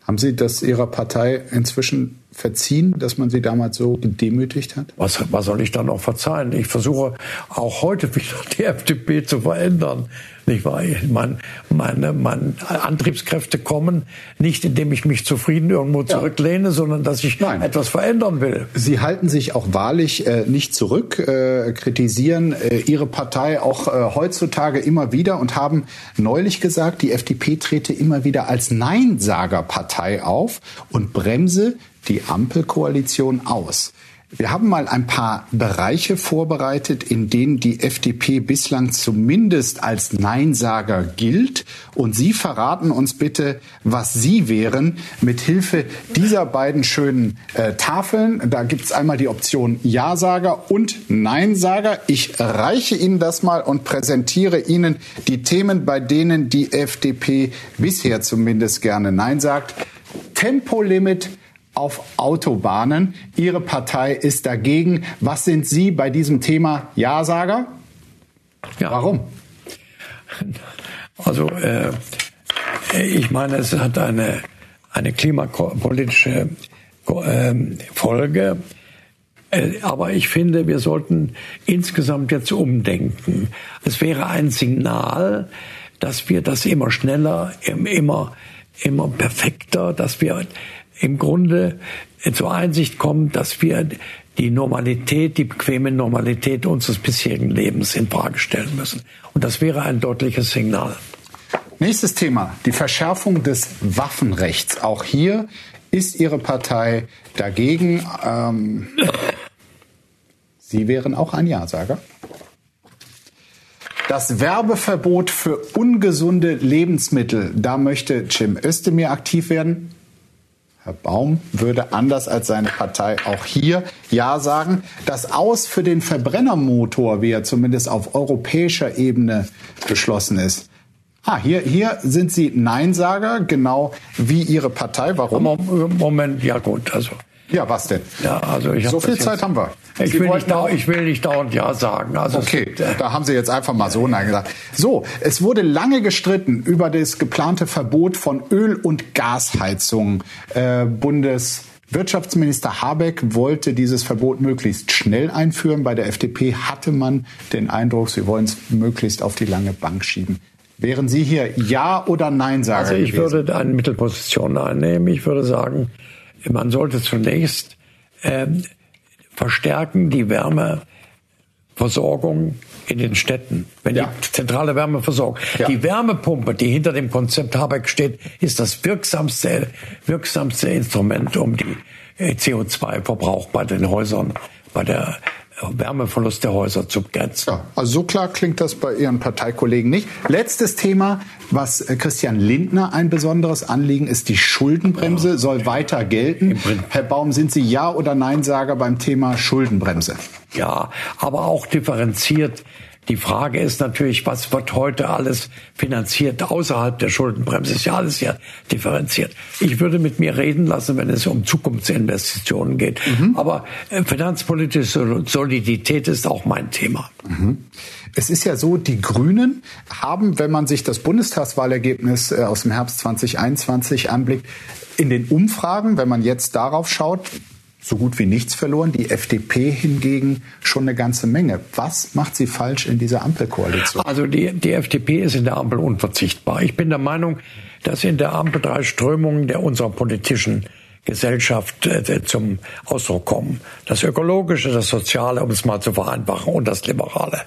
Haben Sie das Ihrer Partei inzwischen verziehen, dass man Sie damals so gedemütigt hat? Was, was soll ich da noch verzeihen? Ich versuche auch heute wieder die FDP zu verändern. Nicht wahr? Mein, meine, meine Antriebskräfte kommen nicht, indem ich mich zufrieden irgendwo zurücklehne, ja. sondern dass ich Nein. etwas verändern will. Sie halten sich auch wahrlich äh, nicht zurück, äh, kritisieren äh, Ihre Partei auch äh, heutzutage immer wieder und haben neulich gesagt, die FDP trete immer wieder als Neinsagerpartei auf und bremse die Ampelkoalition aus. Wir haben mal ein paar Bereiche vorbereitet, in denen die FDP bislang zumindest als Neinsager gilt. Und Sie verraten uns bitte, was Sie wären, mit Hilfe dieser beiden schönen äh, Tafeln. Da gibt es einmal die Option Ja-Sager und Neinsager. Ich reiche Ihnen das mal und präsentiere Ihnen die Themen, bei denen die FDP bisher zumindest gerne Nein sagt. Tempolimit auf Autobahnen. Ihre Partei ist dagegen. Was sind Sie bei diesem Thema Ja-Sager? Ja. Warum? Also äh, ich meine, es hat eine, eine klimapolitische äh, Folge. Äh, aber ich finde, wir sollten insgesamt jetzt umdenken. Es wäre ein Signal, dass wir das immer schneller, immer, immer perfekter, dass wir im Grunde zur Einsicht kommen, dass wir die Normalität, die bequeme Normalität unseres bisherigen Lebens in Frage stellen müssen. Und das wäre ein deutliches Signal. Nächstes Thema, die Verschärfung des Waffenrechts. Auch hier ist Ihre Partei dagegen. Ähm, Sie wären auch ein Ja-Sager. Das Werbeverbot für ungesunde Lebensmittel, da möchte Jim Özdemir aktiv werden. Herr Baum würde anders als seine Partei auch hier Ja sagen. Das Aus für den Verbrennermotor, wie er zumindest auf europäischer Ebene beschlossen ist. Ah, hier, hier sind Sie Neinsager, genau wie Ihre Partei. Warum? Moment, ja gut, also ja, was denn? Ja, also ich so viel Zeit haben wir. Ich will, nicht dauernd, ich will nicht dauernd Ja sagen. Also okay, es, äh, da haben Sie jetzt einfach mal so Nein gesagt. So, es wurde lange gestritten über das geplante Verbot von Öl- und Gasheizungen. Äh, Bundeswirtschaftsminister Habeck wollte dieses Verbot möglichst schnell einführen. Bei der FDP hatte man den Eindruck, sie wollen es möglichst auf die lange Bank schieben. Wären Sie hier Ja oder Nein sagen? Also ich gewesen? würde eine Mittelposition einnehmen. Ich würde sagen, man sollte zunächst äh, verstärken die Wärmeversorgung in den Städten, wenn ja. die zentrale Wärmeversorgung. Ja. Die Wärmepumpe, die hinter dem Konzept Habeck steht, ist das wirksamste, wirksamste Instrument, um die äh, CO2-Verbrauch bei den Häusern, bei der Wärmeverlust der Häuser zu begrenzen. Ja, also so klar klingt das bei Ihren Parteikollegen nicht. Letztes Thema, was äh, Christian Lindner ein besonderes Anliegen ist, die Schuldenbremse ja. soll weiter gelten. Herr Baum, sind Sie Ja oder Nein-Sager beim Thema Schuldenbremse? Ja, aber auch differenziert die Frage ist natürlich, was wird heute alles finanziert außerhalb der Schuldenbremse? Ist ja alles ja differenziert. Ich würde mit mir reden lassen, wenn es um Zukunftsinvestitionen geht. Mhm. Aber äh, finanzpolitische Solidität ist auch mein Thema. Mhm. Es ist ja so, die Grünen haben, wenn man sich das Bundestagswahlergebnis äh, aus dem Herbst 2021 anblickt, in den Umfragen, wenn man jetzt darauf schaut, so gut wie nichts verloren. Die FDP hingegen schon eine ganze Menge. Was macht sie falsch in dieser Ampelkoalition? Also die, die FDP ist in der Ampel unverzichtbar. Ich bin der Meinung, dass in der Ampel drei Strömungen der unserer politischen Gesellschaft äh, zum Ausdruck kommen. Das Ökologische, das Soziale, um es mal zu vereinfachen, und das Liberale.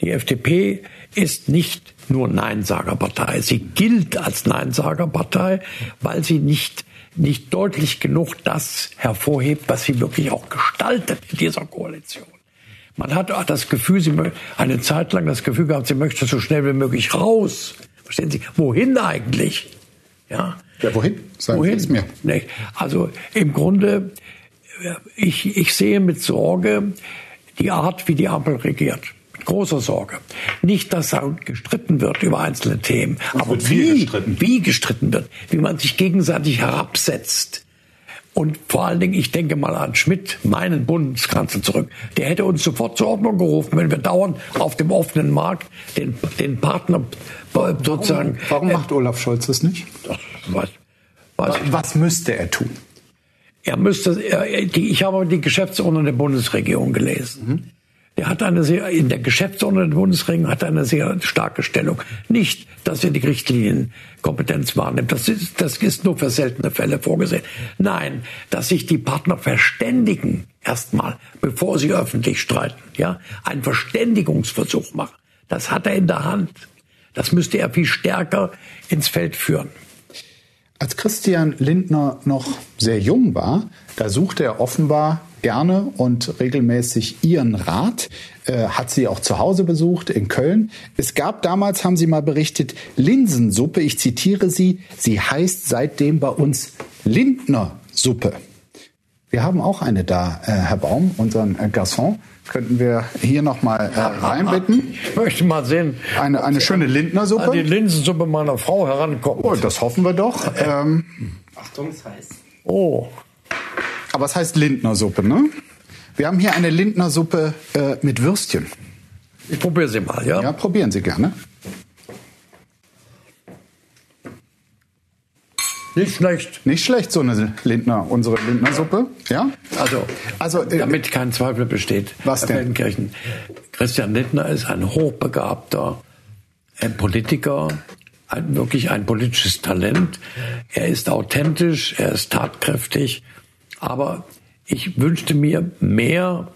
Die FDP ist nicht nur Neinsagerpartei. Sie gilt als Neinsagerpartei, weil sie nicht nicht deutlich genug das hervorhebt, was sie wirklich auch gestaltet in dieser Koalition. Man hat das Gefühl, sie eine Zeit lang das Gefühl gehabt, sie möchte so schnell wie möglich raus. Verstehen Sie? Wohin eigentlich? Ja. Ja, wohin? Sagen wohin? Sie es mir. Nee. Also im Grunde, ich, ich sehe mit Sorge die Art, wie die Ampel regiert großer Sorge. Nicht, dass da gestritten wird über einzelne Themen, Und aber wie gestritten. wie gestritten wird, wie man sich gegenseitig herabsetzt. Und vor allen Dingen, ich denke mal an Schmidt, meinen Bundeskanzler zurück. Der hätte uns sofort zur Ordnung gerufen, wenn wir dauernd auf dem offenen Markt den, den Partner sozusagen. Warum, warum macht Olaf Scholz das nicht? Was, was, was müsste er tun? Er müsste, er, die, ich habe die Geschäftsordnung der Bundesregierung gelesen. Mhm. Der hat eine sehr, in der Geschäftsordnung der Bundesregierung hat eine sehr starke Stellung. Nicht, dass er die Richtlinienkompetenz wahrnimmt. Das ist, das ist nur für seltene Fälle vorgesehen. Nein, dass sich die Partner verständigen erstmal, bevor sie öffentlich streiten. Ja, einen Verständigungsversuch machen. Das hat er in der Hand. Das müsste er viel stärker ins Feld führen. Als Christian Lindner noch sehr jung war, da suchte er offenbar gerne und regelmäßig Ihren Rat, äh, hat sie auch zu Hause besucht in Köln. Es gab damals, haben Sie mal berichtet, Linsensuppe. Ich zitiere Sie, sie heißt seitdem bei uns Lindner-Suppe. Wir haben auch eine da, äh, Herr Baum, unseren äh, Garçon. Könnten wir hier noch mal äh, reinbitten? Ich möchte mal sehen. Eine, eine schöne Lindner-Suppe. Die Linsensuppe meiner Frau herankommt. Oh, das hoffen wir doch. Ähm, Achtung, es heißt. Oh. Aber es heißt Lindnersuppe, ne? Wir haben hier eine Lindnersuppe äh, mit Würstchen. Ich probiere sie mal, ja? Ja, probieren Sie gerne. Nicht schlecht. Nicht schlecht, so eine Lindner, unsere Lindner-Suppe. Ja? Also, also äh, damit kein Zweifel besteht. Was denn? Christian Lindner ist ein hochbegabter ein Politiker, ein, wirklich ein politisches Talent. Er ist authentisch, er ist tatkräftig aber ich wünschte mir mehr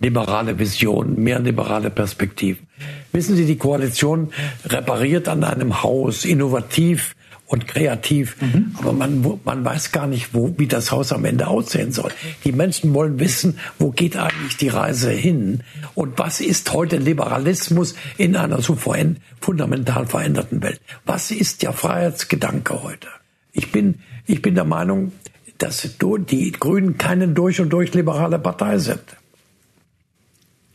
liberale Visionen, mehr liberale Perspektiven. Wissen Sie, die Koalition repariert an einem Haus, innovativ und kreativ, mhm. aber man, man weiß gar nicht, wo, wie das Haus am Ende aussehen soll. Die Menschen wollen wissen, wo geht eigentlich die Reise hin und was ist heute Liberalismus in einer so fundamental veränderten Welt? Was ist der Freiheitsgedanke heute? Ich bin, ich bin der Meinung, dass die Grünen keine durch und durch liberale Partei sind.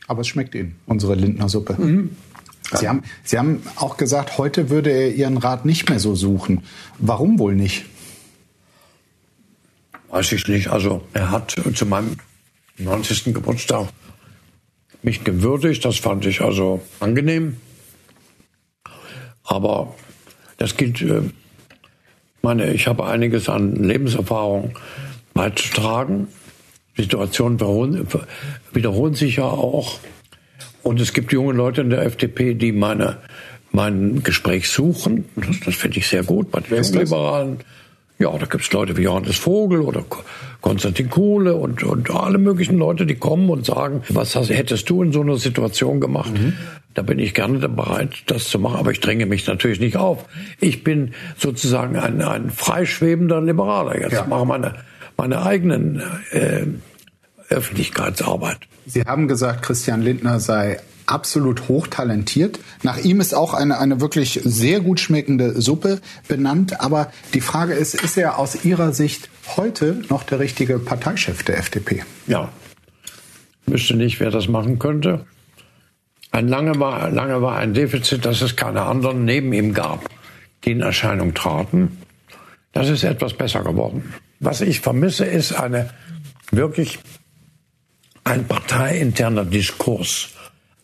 Aber es schmeckt Ihnen, unsere Lindner Suppe. Mhm. Sie haben, Sie haben auch gesagt, heute würde er Ihren Rat nicht mehr so suchen. Warum wohl nicht? Weiß ich nicht. Also er hat zu meinem 90. Geburtstag mich gewürdigt. Das fand ich also angenehm. Aber das gilt äh, meine, ich habe einiges an Lebenserfahrung beizutragen. Situationen wiederholen sich ja auch. Und es gibt junge Leute in der FDP, die meine, mein Gespräch suchen. Das, das finde ich sehr gut bei den Liberalen. Ja, da gibt es Leute wie Johannes Vogel oder Konstantin Kuhle und, und alle möglichen Leute, die kommen und sagen, was hast, hättest du in so einer Situation gemacht? Mhm. Da bin ich gerne bereit, das zu machen, aber ich dränge mich natürlich nicht auf. Ich bin sozusagen ein, ein freischwebender Liberaler. Jetzt ja. mache meine, meine eigenen äh, Öffentlichkeitsarbeit. Sie haben gesagt, Christian Lindner sei absolut hochtalentiert. Nach ihm ist auch eine, eine wirklich sehr gut schmeckende Suppe benannt. Aber die Frage ist, ist er aus Ihrer Sicht heute noch der richtige Parteichef der FDP? Ja. Wüsste nicht, wer das machen könnte. Ein lange, war, lange war ein Defizit, dass es keine anderen neben ihm gab, die in Erscheinung traten. Das ist etwas besser geworden. Was ich vermisse, ist eine wirklich ein parteiinterner Diskurs,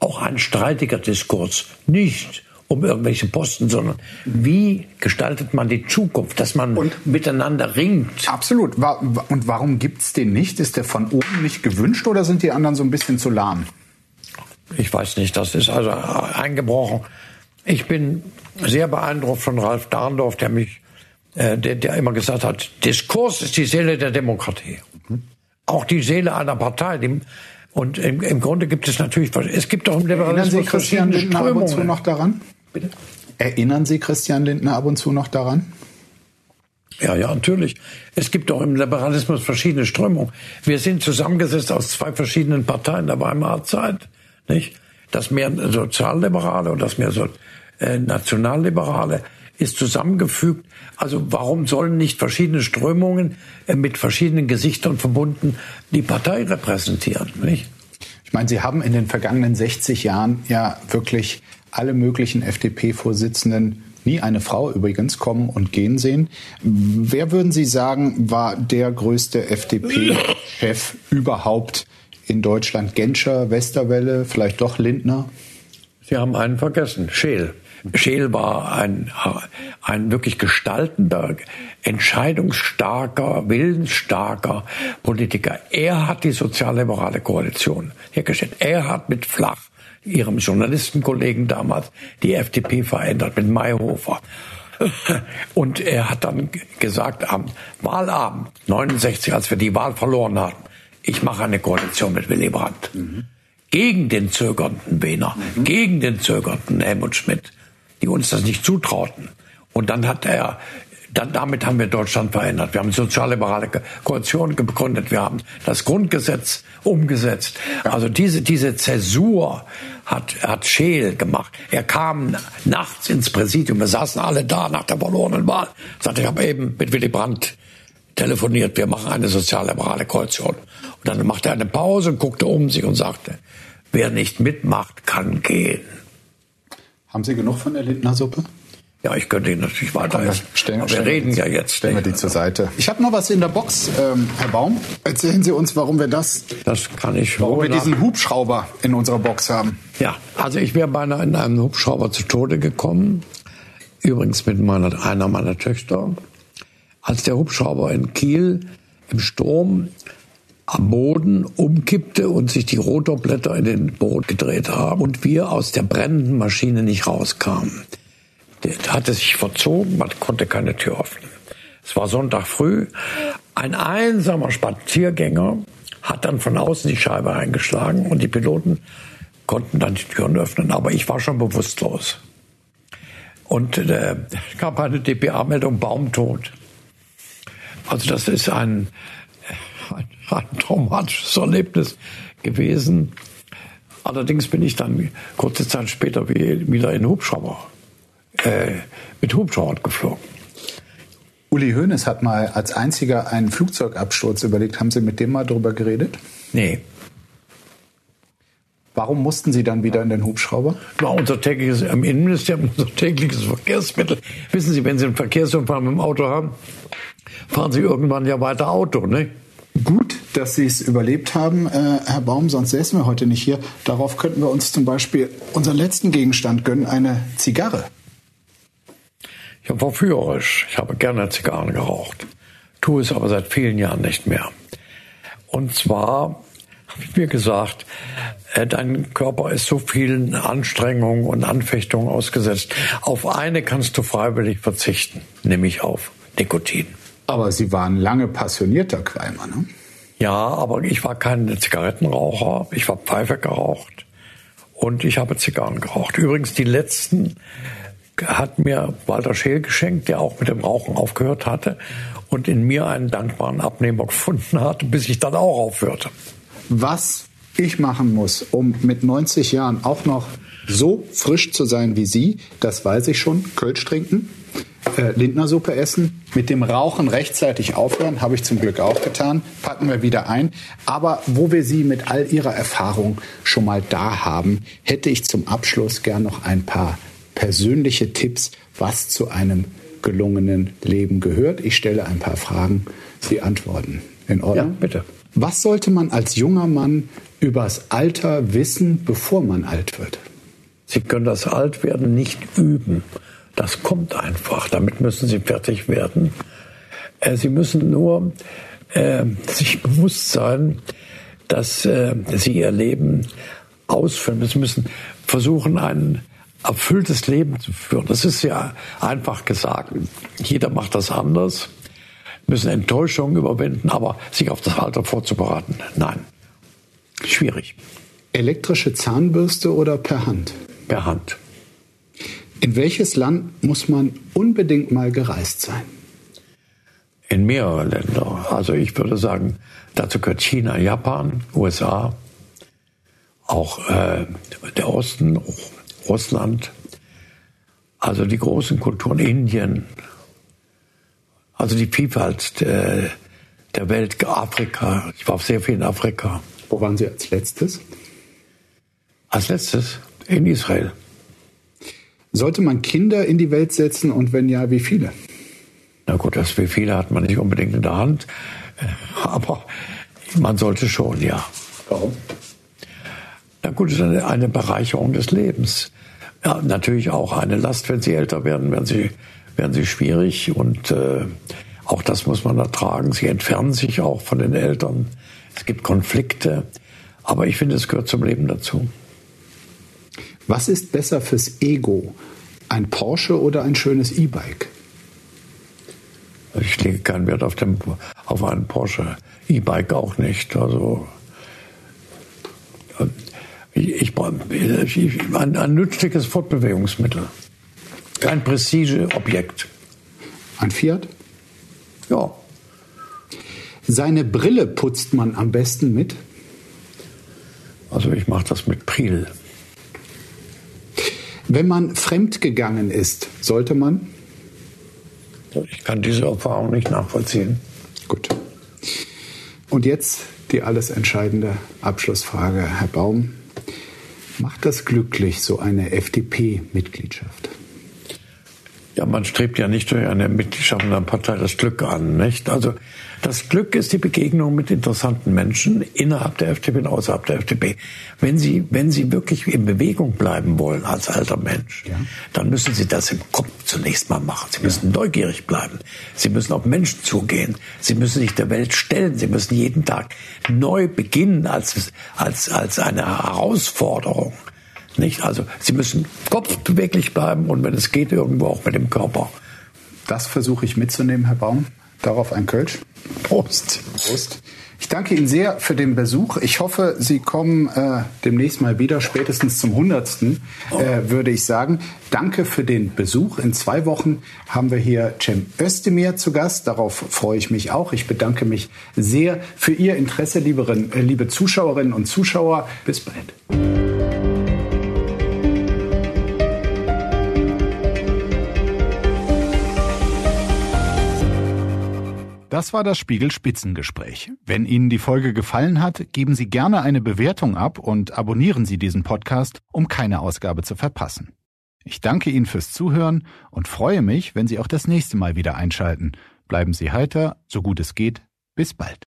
auch ein streitiger Diskurs, nicht um irgendwelche Posten, sondern wie gestaltet man die Zukunft, dass man und miteinander ringt. Absolut. Und warum gibt's den nicht? Ist der von oben nicht gewünscht oder sind die anderen so ein bisschen zu lahm? Ich weiß nicht, das ist also eingebrochen. Ich bin sehr beeindruckt von Ralf Dahndorf, der mich, äh, der, der immer gesagt hat, Diskurs ist die Seele der Demokratie. Mhm. Auch die Seele einer Partei. Die, und im, im, Grunde gibt es natürlich, es gibt auch im Liberalismus Erinnern Sie Christian Lindner ab und zu noch daran? Bitte? Erinnern Sie Christian Lindner ab und zu noch daran? Ja, ja, natürlich. Es gibt auch im Liberalismus verschiedene Strömungen. Wir sind zusammengesetzt aus zwei verschiedenen Parteien der Weimarer Zeit, nicht? Das mehr Sozialliberale und das mehr so, äh, Nationalliberale ist zusammengefügt. Also warum sollen nicht verschiedene Strömungen äh, mit verschiedenen Gesichtern verbunden die Partei repräsentieren, nicht? Ich meine, Sie haben in den vergangenen 60 Jahren ja wirklich alle möglichen FDP-Vorsitzenden nie eine Frau übrigens kommen und gehen sehen. Wer würden Sie sagen, war der größte FDP-Chef überhaupt in Deutschland? Genscher, Westerwelle, vielleicht doch Lindner? Sie haben einen vergessen, Scheel. Scheel war ein, ein wirklich gestaltender, entscheidungsstarker, willensstarker Politiker. Er hat die sozialliberale Koalition hergestellt. Er hat mit Flach ihrem Journalistenkollegen damals die FDP verändert mit Mayhofer. Und er hat dann gesagt am Wahlabend 69, als wir die Wahl verloren hatten, ich mache eine Koalition mit Willy Brandt. Mhm. Gegen den zögernden Wehner, mhm. gegen den zögernden Helmut Schmidt, die uns das nicht zutrauten. Und dann hat er dann, damit haben wir Deutschland verändert. Wir haben sozialliberale Koalition gegründet. Wir haben das Grundgesetz umgesetzt. Also diese, diese Zäsur hat, hat Scheel gemacht. Er kam nachts ins Präsidium. Wir saßen alle da nach der verlorenen Wahl. Sagte, ich habe eben mit Willy Brandt telefoniert. Wir machen eine sozialliberale Koalition. Und dann machte er eine Pause und guckte um sich und sagte, wer nicht mitmacht, kann gehen. Haben Sie genug von der Lindner-Suppe? Ja, ich könnte ihn natürlich weiter. Ja, stellen, wir reden ja jetzt. Stellen wir die zur Seite. Ich habe noch was in der Box, ähm, Herr Baum. Erzählen Sie uns, warum wir das. Das kann ich. Warum wir diesen Hubschrauber in unserer Box haben. Ja, also ich wäre beinahe in einem Hubschrauber zu Tode gekommen. Übrigens mit meiner, einer meiner Töchter. Als der Hubschrauber in Kiel im Sturm am Boden umkippte und sich die Rotorblätter in den Boot gedreht haben und wir aus der brennenden Maschine nicht rauskamen. Der hatte sich verzogen, man konnte keine Tür öffnen. Es war Sonntag früh. Ein einsamer Spaziergänger hat dann von außen die Scheibe eingeschlagen und die Piloten konnten dann die Türen öffnen, aber ich war schon bewusstlos. Und äh, gab eine DPA-Meldung, Baumtod. Also das ist ein, ein, traumatisches Erlebnis gewesen. Allerdings bin ich dann kurze Zeit später wieder in Hubschrauber äh, mit Hubschrauber geflogen. Uli Hoeneß hat mal als einziger einen Flugzeugabsturz überlegt. Haben Sie mit dem mal darüber geredet? Nee. Warum mussten Sie dann wieder in den Hubschrauber? War unser tägliches, im Innenministerium unser tägliches Verkehrsmittel. Wissen Sie, wenn Sie einen Verkehrsunfall mit dem Auto haben, fahren Sie irgendwann ja weiter Auto, ne? Gut, dass Sie es überlebt haben, äh, Herr Baum, sonst säßen wir heute nicht hier. Darauf könnten wir uns zum Beispiel unseren letzten Gegenstand gönnen, eine Zigarre. Ich war verführerisch. Ich habe gerne Zigarren geraucht. Tue es aber seit vielen Jahren nicht mehr. Und zwar habe ich mir gesagt, äh, dein Körper ist so vielen Anstrengungen und Anfechtungen ausgesetzt. Auf eine kannst du freiwillig verzichten, nämlich auf Nikotin. Aber Sie waren lange passionierter Qualmer, ne? Ja, aber ich war kein Zigarettenraucher. Ich war Pfeife geraucht und ich habe Zigarren geraucht. Übrigens die letzten hat mir Walter Scheel geschenkt, der auch mit dem Rauchen aufgehört hatte und in mir einen dankbaren Abnehmer gefunden hat, bis ich dann auch aufhörte. Was ich machen muss, um mit 90 Jahren auch noch so frisch zu sein wie Sie, das weiß ich schon. Kölsch trinken, äh, Lindnersuppe essen, mit dem Rauchen rechtzeitig aufhören, habe ich zum Glück auch getan, packen wir wieder ein. Aber wo wir Sie mit all Ihrer Erfahrung schon mal da haben, hätte ich zum Abschluss gern noch ein paar persönliche Tipps, was zu einem gelungenen Leben gehört. Ich stelle ein paar Fragen, Sie antworten. In Ordnung? Ja, bitte. Was sollte man als junger Mann übers Alter wissen, bevor man alt wird? Sie können das Altwerden nicht üben. Das kommt einfach. Damit müssen Sie fertig werden. Äh, Sie müssen nur äh, sich bewusst sein, dass äh, Sie Ihr Leben ausführen. Sie müssen versuchen, einen erfülltes Leben zu führen. Das ist ja einfach gesagt. Jeder macht das anders, müssen Enttäuschungen überwinden, aber sich auf das Alter vorzubereiten, nein, schwierig. Elektrische Zahnbürste oder per Hand? Per Hand. In welches Land muss man unbedingt mal gereist sein? In mehrere Länder. Also ich würde sagen, dazu gehört China, Japan, USA, auch äh, der Osten, Russland, also die großen Kulturen, Indien, also die Vielfalt der, der Welt, Afrika. Ich war auch sehr viel in Afrika. Wo waren Sie als letztes? Als letztes in Israel. Sollte man Kinder in die Welt setzen und wenn ja, wie viele? Na gut, das wie viele hat man nicht unbedingt in der Hand, aber man sollte schon, ja. Warum? Na gut, es ist eine, eine Bereicherung des Lebens. Ja, natürlich auch eine Last, wenn sie älter werden, werden sie, werden sie schwierig und äh, auch das muss man ertragen. Sie entfernen sich auch von den Eltern. Es gibt Konflikte, aber ich finde, es gehört zum Leben dazu. Was ist besser fürs Ego? Ein Porsche oder ein schönes E-Bike? Ich lege keinen Wert auf, den, auf einen Porsche. E-Bike auch nicht. Also ich, ich, ich, ein, ein nützliches Fortbewegungsmittel. Kein Prestigeobjekt. Ein Fiat? Ja. Seine Brille putzt man am besten mit? Also ich mache das mit Pril. Wenn man fremdgegangen ist, sollte man? Ich kann diese Erfahrung nicht nachvollziehen. Gut. Und jetzt die alles entscheidende Abschlussfrage, Herr Baum. Macht das glücklich, so eine FDP-Mitgliedschaft? Ja, man strebt ja nicht durch eine Mitgliedschaft in einer Partei das Glück an, nicht? Also das Glück ist die Begegnung mit interessanten Menschen innerhalb der FDP und außerhalb der FDP. Wenn Sie, wenn Sie wirklich in Bewegung bleiben wollen als alter Mensch, ja. dann müssen Sie das im Kopf zunächst mal machen. Sie müssen ja. neugierig bleiben. Sie müssen auf Menschen zugehen. Sie müssen sich der Welt stellen. Sie müssen jeden Tag neu beginnen als, als, als eine Herausforderung. Nicht? Also Sie müssen kopfbeweglich bleiben und wenn es geht, irgendwo auch mit dem Körper. Das versuche ich mitzunehmen, Herr Baum. Darauf ein Kölsch. Prost. Prost. Ich danke Ihnen sehr für den Besuch. Ich hoffe, Sie kommen äh, demnächst mal wieder, spätestens zum hundertsten, äh, würde ich sagen. Danke für den Besuch. In zwei Wochen haben wir hier Cem Özdemir zu Gast. Darauf freue ich mich auch. Ich bedanke mich sehr für Ihr Interesse, äh, liebe Zuschauerinnen und Zuschauer. Bis bald. Das war das Spiegel Spitzengespräch. Wenn Ihnen die Folge gefallen hat, geben Sie gerne eine Bewertung ab und abonnieren Sie diesen Podcast, um keine Ausgabe zu verpassen. Ich danke Ihnen fürs Zuhören und freue mich, wenn Sie auch das nächste Mal wieder einschalten. Bleiben Sie heiter, so gut es geht. Bis bald.